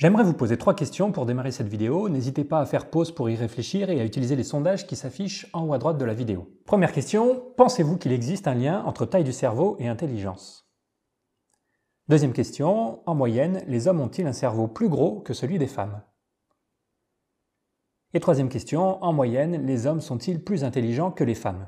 J'aimerais vous poser trois questions pour démarrer cette vidéo. N'hésitez pas à faire pause pour y réfléchir et à utiliser les sondages qui s'affichent en haut à droite de la vidéo. Première question, pensez-vous qu'il existe un lien entre taille du cerveau et intelligence? Deuxième question, en moyenne, les hommes ont-ils un cerveau plus gros que celui des femmes? Et troisième question, en moyenne, les hommes sont-ils plus intelligents que les femmes?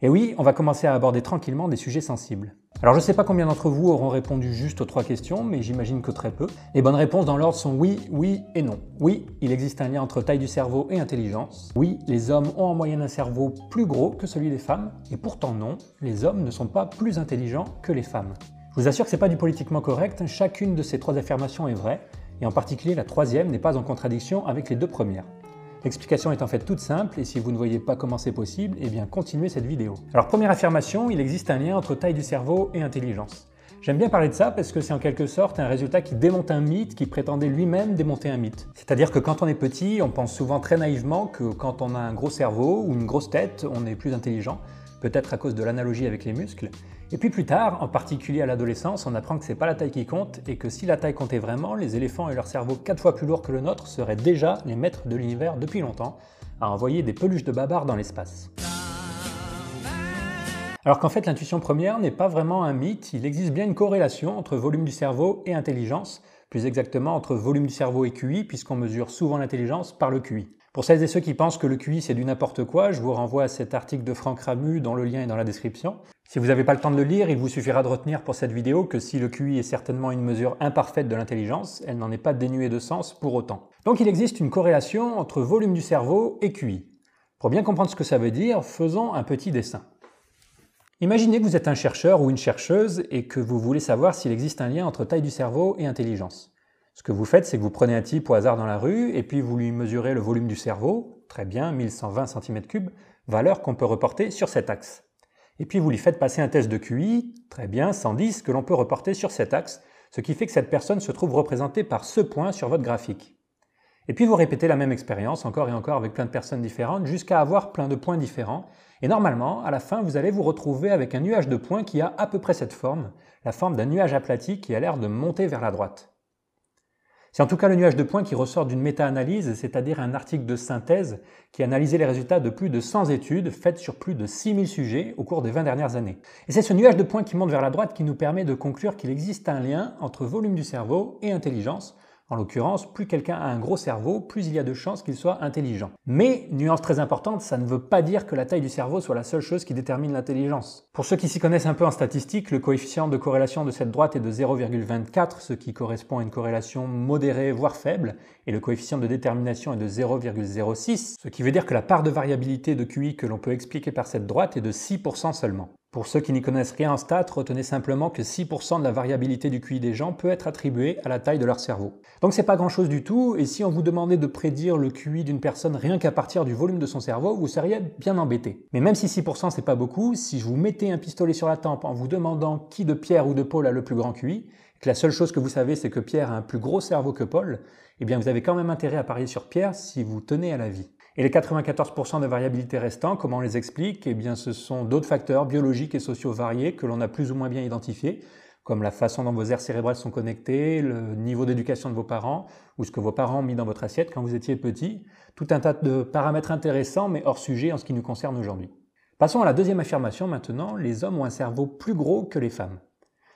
Et oui, on va commencer à aborder tranquillement des sujets sensibles. Alors je ne sais pas combien d'entre vous auront répondu juste aux trois questions, mais j'imagine que très peu. Les bonnes réponses dans l'ordre sont oui, oui et non. Oui, il existe un lien entre taille du cerveau et intelligence. Oui, les hommes ont en moyenne un cerveau plus gros que celui des femmes. Et pourtant non, les hommes ne sont pas plus intelligents que les femmes. Je vous assure que ce n'est pas du politiquement correct, chacune de ces trois affirmations est vraie, et en particulier la troisième n'est pas en contradiction avec les deux premières. L'explication est en fait toute simple et si vous ne voyez pas comment c'est possible, eh bien continuez cette vidéo. Alors première affirmation, il existe un lien entre taille du cerveau et intelligence. J'aime bien parler de ça parce que c'est en quelque sorte un résultat qui démonte un mythe qui prétendait lui-même démonter un mythe. C'est-à-dire que quand on est petit, on pense souvent très naïvement que quand on a un gros cerveau ou une grosse tête, on est plus intelligent peut-être à cause de l'analogie avec les muscles. Et puis plus tard, en particulier à l'adolescence, on apprend que c'est pas la taille qui compte et que si la taille comptait vraiment, les éléphants et leur cerveau 4 fois plus lourds que le nôtre seraient déjà les maîtres de l'univers depuis longtemps, à envoyer des peluches de babar dans l'espace. Alors qu'en fait l'intuition première n'est pas vraiment un mythe, il existe bien une corrélation entre volume du cerveau et intelligence, plus exactement entre volume du cerveau et QI, puisqu'on mesure souvent l'intelligence par le QI. Pour celles et ceux qui pensent que le QI c'est du n'importe quoi, je vous renvoie à cet article de Franck Ramu dont le lien est dans la description. Si vous n'avez pas le temps de le lire, il vous suffira de retenir pour cette vidéo que si le QI est certainement une mesure imparfaite de l'intelligence, elle n'en est pas dénuée de sens pour autant. Donc il existe une corrélation entre volume du cerveau et QI. Pour bien comprendre ce que ça veut dire, faisons un petit dessin. Imaginez que vous êtes un chercheur ou une chercheuse et que vous voulez savoir s'il existe un lien entre taille du cerveau et intelligence. Ce que vous faites, c'est que vous prenez un type au hasard dans la rue et puis vous lui mesurez le volume du cerveau, très bien, 1120 cm3, valeur qu'on peut reporter sur cet axe. Et puis vous lui faites passer un test de QI, très bien, 110, que l'on peut reporter sur cet axe, ce qui fait que cette personne se trouve représentée par ce point sur votre graphique. Et puis vous répétez la même expérience encore et encore avec plein de personnes différentes jusqu'à avoir plein de points différents. Et normalement, à la fin, vous allez vous retrouver avec un nuage de points qui a à peu près cette forme, la forme d'un nuage aplati qui a l'air de monter vers la droite. C'est en tout cas le nuage de points qui ressort d'une méta-analyse, c'est-à-dire un article de synthèse qui a analysé les résultats de plus de 100 études faites sur plus de 6000 sujets au cours des 20 dernières années. Et c'est ce nuage de points qui monte vers la droite qui nous permet de conclure qu'il existe un lien entre volume du cerveau et intelligence, en l'occurrence, plus quelqu'un a un gros cerveau, plus il y a de chances qu'il soit intelligent. Mais, nuance très importante, ça ne veut pas dire que la taille du cerveau soit la seule chose qui détermine l'intelligence. Pour ceux qui s'y connaissent un peu en statistique, le coefficient de corrélation de cette droite est de 0,24, ce qui correspond à une corrélation modérée voire faible, et le coefficient de détermination est de 0,06, ce qui veut dire que la part de variabilité de QI que l'on peut expliquer par cette droite est de 6% seulement. Pour ceux qui n'y connaissent rien en stats, retenez simplement que 6% de la variabilité du QI des gens peut être attribuée à la taille de leur cerveau. Donc c'est pas grand chose du tout, et si on vous demandait de prédire le QI d'une personne rien qu'à partir du volume de son cerveau, vous seriez bien embêté. Mais même si 6% c'est pas beaucoup, si je vous mettais un pistolet sur la tempe en vous demandant qui de Pierre ou de Paul a le plus grand QI, que la seule chose que vous savez c'est que Pierre a un plus gros cerveau que Paul, eh bien vous avez quand même intérêt à parier sur Pierre si vous tenez à la vie. Et les 94% de variabilité restants, comment on les explique? Eh bien, ce sont d'autres facteurs biologiques et sociaux variés que l'on a plus ou moins bien identifiés, comme la façon dont vos aires cérébrales sont connectées, le niveau d'éducation de vos parents, ou ce que vos parents ont mis dans votre assiette quand vous étiez petit. Tout un tas de paramètres intéressants, mais hors sujet en ce qui nous concerne aujourd'hui. Passons à la deuxième affirmation maintenant, les hommes ont un cerveau plus gros que les femmes.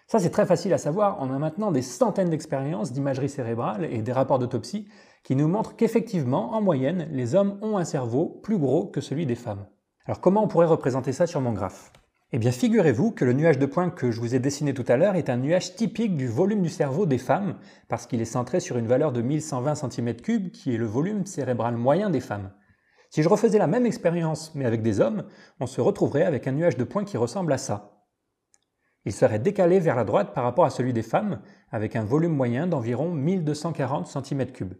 Ça, c'est très facile à savoir. On a maintenant des centaines d'expériences d'imagerie cérébrale et des rapports d'autopsie qui nous montrent qu'effectivement, en moyenne, les hommes ont un cerveau plus gros que celui des femmes. Alors comment on pourrait représenter ça sur mon graphe? Eh bien, figurez-vous que le nuage de points que je vous ai dessiné tout à l'heure est un nuage typique du volume du cerveau des femmes, parce qu'il est centré sur une valeur de 1120 cm3, qui est le volume cérébral moyen des femmes. Si je refaisais la même expérience, mais avec des hommes, on se retrouverait avec un nuage de points qui ressemble à ça. Il serait décalé vers la droite par rapport à celui des femmes, avec un volume moyen d'environ 1240 cm3.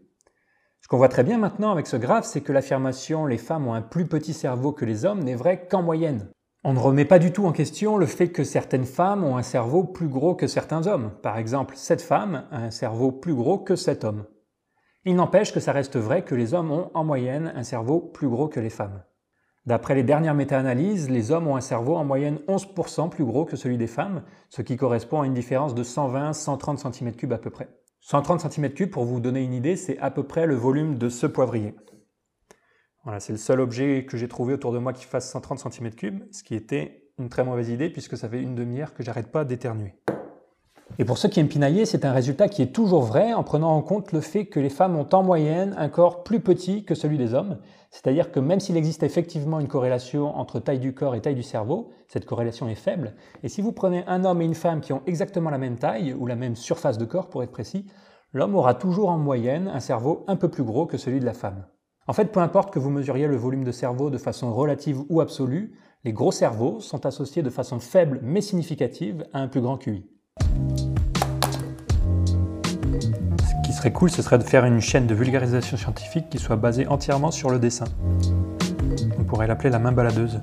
Ce qu'on voit très bien maintenant avec ce graphe, c'est que l'affirmation les femmes ont un plus petit cerveau que les hommes n'est vraie qu'en moyenne. On ne remet pas du tout en question le fait que certaines femmes ont un cerveau plus gros que certains hommes. Par exemple, cette femme a un cerveau plus gros que cet homme. Il n'empêche que ça reste vrai que les hommes ont en moyenne un cerveau plus gros que les femmes. D'après les dernières méta-analyses, les hommes ont un cerveau en moyenne 11% plus gros que celui des femmes, ce qui correspond à une différence de 120-130 cm3 à peu près. 130 cm3, pour vous donner une idée, c'est à peu près le volume de ce poivrier. Voilà, c'est le seul objet que j'ai trouvé autour de moi qui fasse 130 cm3, ce qui était une très mauvaise idée puisque ça fait une demi-heure que j'arrête pas d'éternuer. Et pour ceux qui aiment pinailler, c'est un résultat qui est toujours vrai en prenant en compte le fait que les femmes ont en moyenne un corps plus petit que celui des hommes. C'est-à-dire que même s'il existe effectivement une corrélation entre taille du corps et taille du cerveau, cette corrélation est faible. Et si vous prenez un homme et une femme qui ont exactement la même taille, ou la même surface de corps pour être précis, l'homme aura toujours en moyenne un cerveau un peu plus gros que celui de la femme. En fait, peu importe que vous mesuriez le volume de cerveau de façon relative ou absolue, les gros cerveaux sont associés de façon faible mais significative à un plus grand QI. Serait cool, ce serait de faire une chaîne de vulgarisation scientifique qui soit basée entièrement sur le dessin. On pourrait l'appeler la main baladeuse.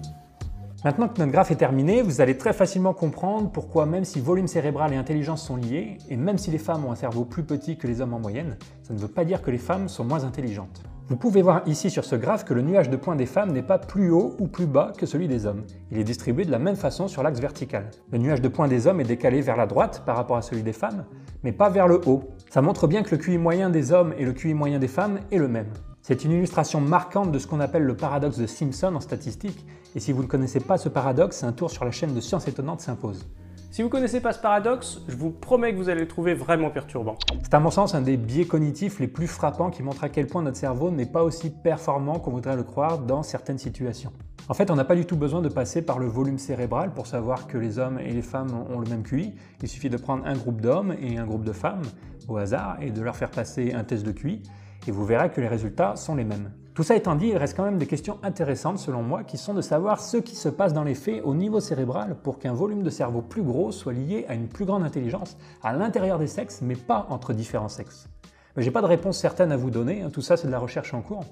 Maintenant que notre graphe est terminé, vous allez très facilement comprendre pourquoi même si volume cérébral et intelligence sont liés, et même si les femmes ont un cerveau plus petit que les hommes en moyenne, ça ne veut pas dire que les femmes sont moins intelligentes. Vous pouvez voir ici sur ce graphe que le nuage de points des femmes n'est pas plus haut ou plus bas que celui des hommes. Il est distribué de la même façon sur l'axe vertical. Le nuage de points des hommes est décalé vers la droite par rapport à celui des femmes, mais pas vers le haut. Ça montre bien que le QI moyen des hommes et le QI moyen des femmes est le même. C'est une illustration marquante de ce qu'on appelle le paradoxe de Simpson en statistique, et si vous ne connaissez pas ce paradoxe, un tour sur la chaîne de Sciences Étonnantes s'impose. Si vous ne connaissez pas ce paradoxe, je vous promets que vous allez le trouver vraiment perturbant. C'est à mon sens un des biais cognitifs les plus frappants qui montre à quel point notre cerveau n'est pas aussi performant qu'on voudrait le croire dans certaines situations. En fait, on n'a pas du tout besoin de passer par le volume cérébral pour savoir que les hommes et les femmes ont le même QI. Il suffit de prendre un groupe d'hommes et un groupe de femmes au hasard et de leur faire passer un test de QI et vous verrez que les résultats sont les mêmes. Tout ça étant dit, il reste quand même des questions intéressantes selon moi qui sont de savoir ce qui se passe dans les faits au niveau cérébral pour qu'un volume de cerveau plus gros soit lié à une plus grande intelligence à l'intérieur des sexes mais pas entre différents sexes. J'ai pas de réponse certaine à vous donner, hein, tout ça c'est de la recherche en cours.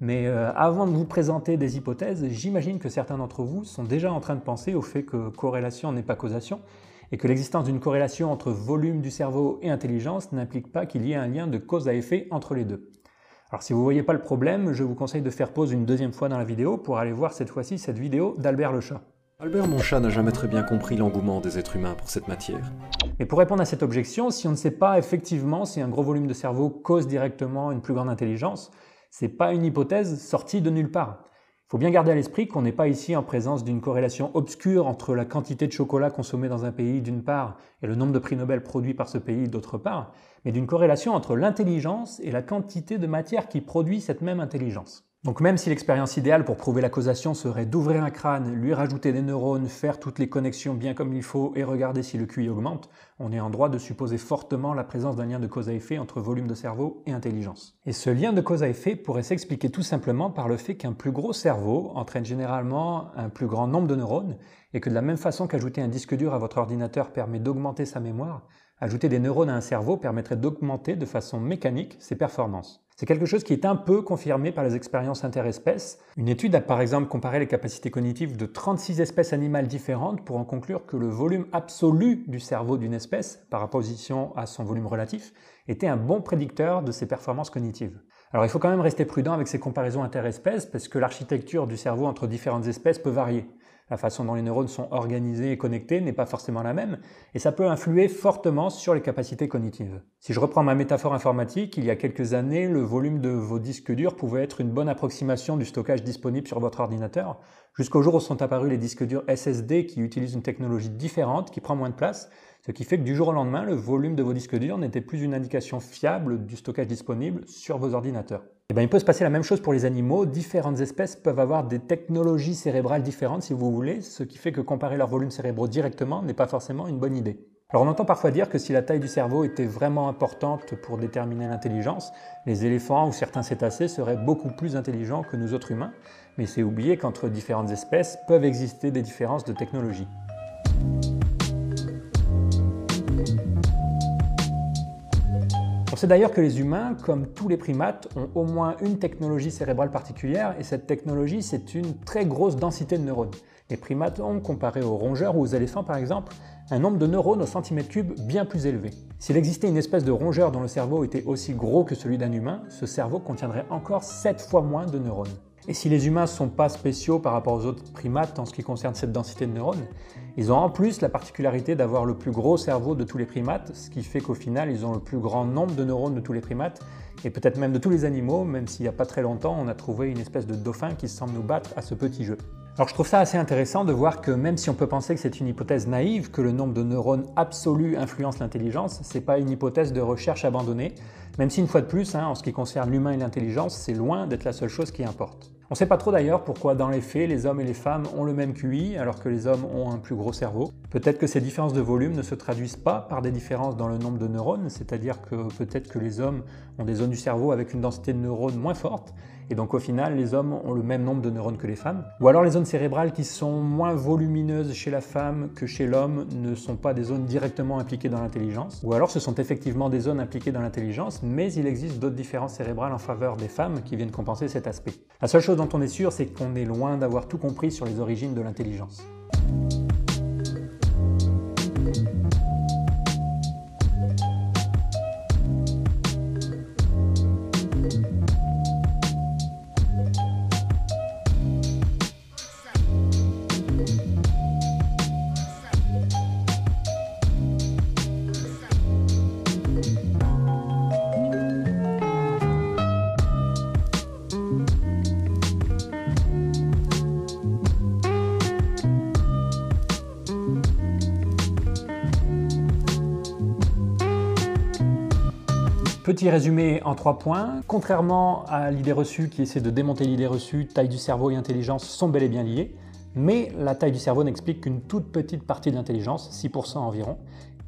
Mais euh, avant de vous présenter des hypothèses, j'imagine que certains d'entre vous sont déjà en train de penser au fait que corrélation n'est pas causation et que l'existence d'une corrélation entre volume du cerveau et intelligence n'implique pas qu'il y ait un lien de cause à effet entre les deux. Alors si vous ne voyez pas le problème, je vous conseille de faire pause une deuxième fois dans la vidéo pour aller voir cette fois-ci cette vidéo d'Albert le chat. Albert mon chat n'a jamais très bien compris l'engouement des êtres humains pour cette matière. Et pour répondre à cette objection, si on ne sait pas effectivement si un gros volume de cerveau cause directement une plus grande intelligence, c'est pas une hypothèse sortie de nulle part. Il faut bien garder à l'esprit qu'on n'est pas ici en présence d'une corrélation obscure entre la quantité de chocolat consommé dans un pays d'une part et le nombre de prix Nobel produits par ce pays d'autre part, mais d'une corrélation entre l'intelligence et la quantité de matière qui produit cette même intelligence. Donc même si l'expérience idéale pour prouver la causation serait d'ouvrir un crâne, lui rajouter des neurones, faire toutes les connexions bien comme il faut et regarder si le QI augmente, on est en droit de supposer fortement la présence d'un lien de cause à effet entre volume de cerveau et intelligence. Et ce lien de cause à effet pourrait s'expliquer tout simplement par le fait qu'un plus gros cerveau entraîne généralement un plus grand nombre de neurones et que de la même façon qu'ajouter un disque dur à votre ordinateur permet d'augmenter sa mémoire, ajouter des neurones à un cerveau permettrait d'augmenter de façon mécanique ses performances. C'est quelque chose qui est un peu confirmé par les expériences interespèces. Une étude a par exemple comparé les capacités cognitives de 36 espèces animales différentes pour en conclure que le volume absolu du cerveau d'une espèce, par opposition à son volume relatif, était un bon prédicteur de ses performances cognitives. Alors il faut quand même rester prudent avec ces comparaisons interespèces parce que l'architecture du cerveau entre différentes espèces peut varier la façon dont les neurones sont organisés et connectés n'est pas forcément la même, et ça peut influer fortement sur les capacités cognitives. Si je reprends ma métaphore informatique, il y a quelques années, le volume de vos disques durs pouvait être une bonne approximation du stockage disponible sur votre ordinateur, jusqu'au jour où sont apparus les disques durs SSD qui utilisent une technologie différente, qui prend moins de place, ce qui fait que du jour au lendemain, le volume de vos disques durs n'était plus une indication fiable du stockage disponible sur vos ordinateurs. Et eh bien, il peut se passer la même chose pour les animaux. Différentes espèces peuvent avoir des technologies cérébrales différentes, si vous voulez, ce qui fait que comparer leurs volumes cérébraux directement n'est pas forcément une bonne idée. Alors on entend parfois dire que si la taille du cerveau était vraiment importante pour déterminer l'intelligence, les éléphants ou certains cétacés seraient beaucoup plus intelligents que nous autres humains, mais c'est oublier qu'entre différentes espèces peuvent exister des différences de technologie. Sait d'ailleurs que les humains, comme tous les primates, ont au moins une technologie cérébrale particulière, et cette technologie, c'est une très grosse densité de neurones. Les primates ont, comparé aux rongeurs ou aux éléphants par exemple, un nombre de neurones au centimètre cube bien plus élevé. S'il existait une espèce de rongeur dont le cerveau était aussi gros que celui d'un humain, ce cerveau contiendrait encore 7 fois moins de neurones. Et si les humains ne sont pas spéciaux par rapport aux autres primates en ce qui concerne cette densité de neurones, ils ont en plus la particularité d'avoir le plus gros cerveau de tous les primates, ce qui fait qu'au final, ils ont le plus grand nombre de neurones de tous les primates, et peut-être même de tous les animaux, même s'il n'y a pas très longtemps, on a trouvé une espèce de dauphin qui semble nous battre à ce petit jeu. Alors je trouve ça assez intéressant de voir que même si on peut penser que c'est une hypothèse naïve, que le nombre de neurones absolus influence l'intelligence, c'est pas une hypothèse de recherche abandonnée, même si une fois de plus, hein, en ce qui concerne l'humain et l'intelligence, c'est loin d'être la seule chose qui importe. On ne sait pas trop d'ailleurs pourquoi dans les faits les hommes et les femmes ont le même QI alors que les hommes ont un plus gros cerveau. Peut-être que ces différences de volume ne se traduisent pas par des différences dans le nombre de neurones, c'est-à-dire que peut-être que les hommes ont des zones du cerveau avec une densité de neurones moins forte et donc au final, les hommes ont le même nombre de neurones que les femmes. Ou alors les zones cérébrales qui sont moins volumineuses chez la femme que chez l'homme ne sont pas des zones directement impliquées dans l'intelligence. Ou alors ce sont effectivement des zones impliquées dans l'intelligence, mais il existe d'autres différences cérébrales en faveur des femmes qui viennent compenser cet aspect. La seule chose dont on est sûr, c'est qu'on est loin d'avoir tout compris sur les origines de l'intelligence. Petit résumé en trois points. Contrairement à l'idée reçue qui essaie de démonter l'idée reçue, taille du cerveau et intelligence sont bel et bien liées, mais la taille du cerveau n'explique qu'une toute petite partie de l'intelligence, 6% environ,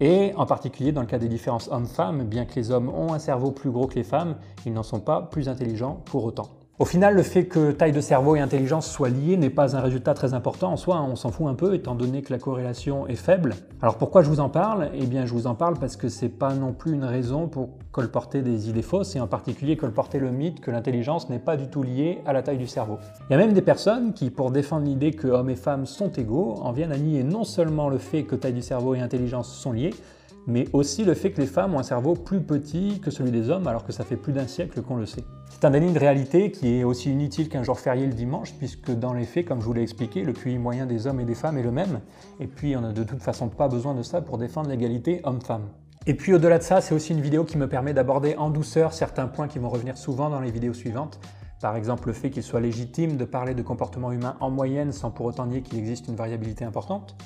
et en particulier dans le cas des différences hommes-femmes, bien que les hommes ont un cerveau plus gros que les femmes, ils n'en sont pas plus intelligents pour autant. Au final, le fait que taille de cerveau et intelligence soient liées n'est pas un résultat très important en soi, hein. on s'en fout un peu étant donné que la corrélation est faible. Alors pourquoi je vous en parle? Eh bien je vous en parle parce que c'est pas non plus une raison pour colporter des idées fausses et en particulier colporter le mythe que l'intelligence n'est pas du tout liée à la taille du cerveau. Il y a même des personnes qui, pour défendre l'idée que hommes et femmes sont égaux, en viennent à nier non seulement le fait que taille du cerveau et intelligence sont liées, mais aussi le fait que les femmes ont un cerveau plus petit que celui des hommes alors que ça fait plus d'un siècle qu'on le sait. C'est un déni de réalité qui est aussi inutile qu'un jour férié le dimanche puisque dans les faits, comme je vous l'ai expliqué, le QI moyen des hommes et des femmes est le même et puis on n'a de toute façon pas besoin de ça pour défendre l'égalité homme-femme. Et puis au-delà de ça, c'est aussi une vidéo qui me permet d'aborder en douceur certains points qui vont revenir souvent dans les vidéos suivantes. Par exemple, le fait qu'il soit légitime de parler de comportement humain en moyenne sans pour autant nier qu'il existe une variabilité importante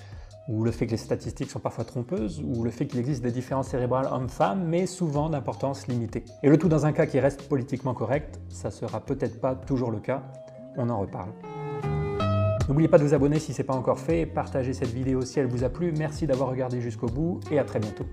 ou le fait que les statistiques sont parfois trompeuses, ou le fait qu'il existe des différences cérébrales hommes-femmes, mais souvent d'importance limitée. Et le tout dans un cas qui reste politiquement correct, ça sera peut-être pas toujours le cas, on en reparle. N'oubliez pas de vous abonner si ce n'est pas encore fait, partagez cette vidéo si elle vous a plu, merci d'avoir regardé jusqu'au bout, et à très bientôt.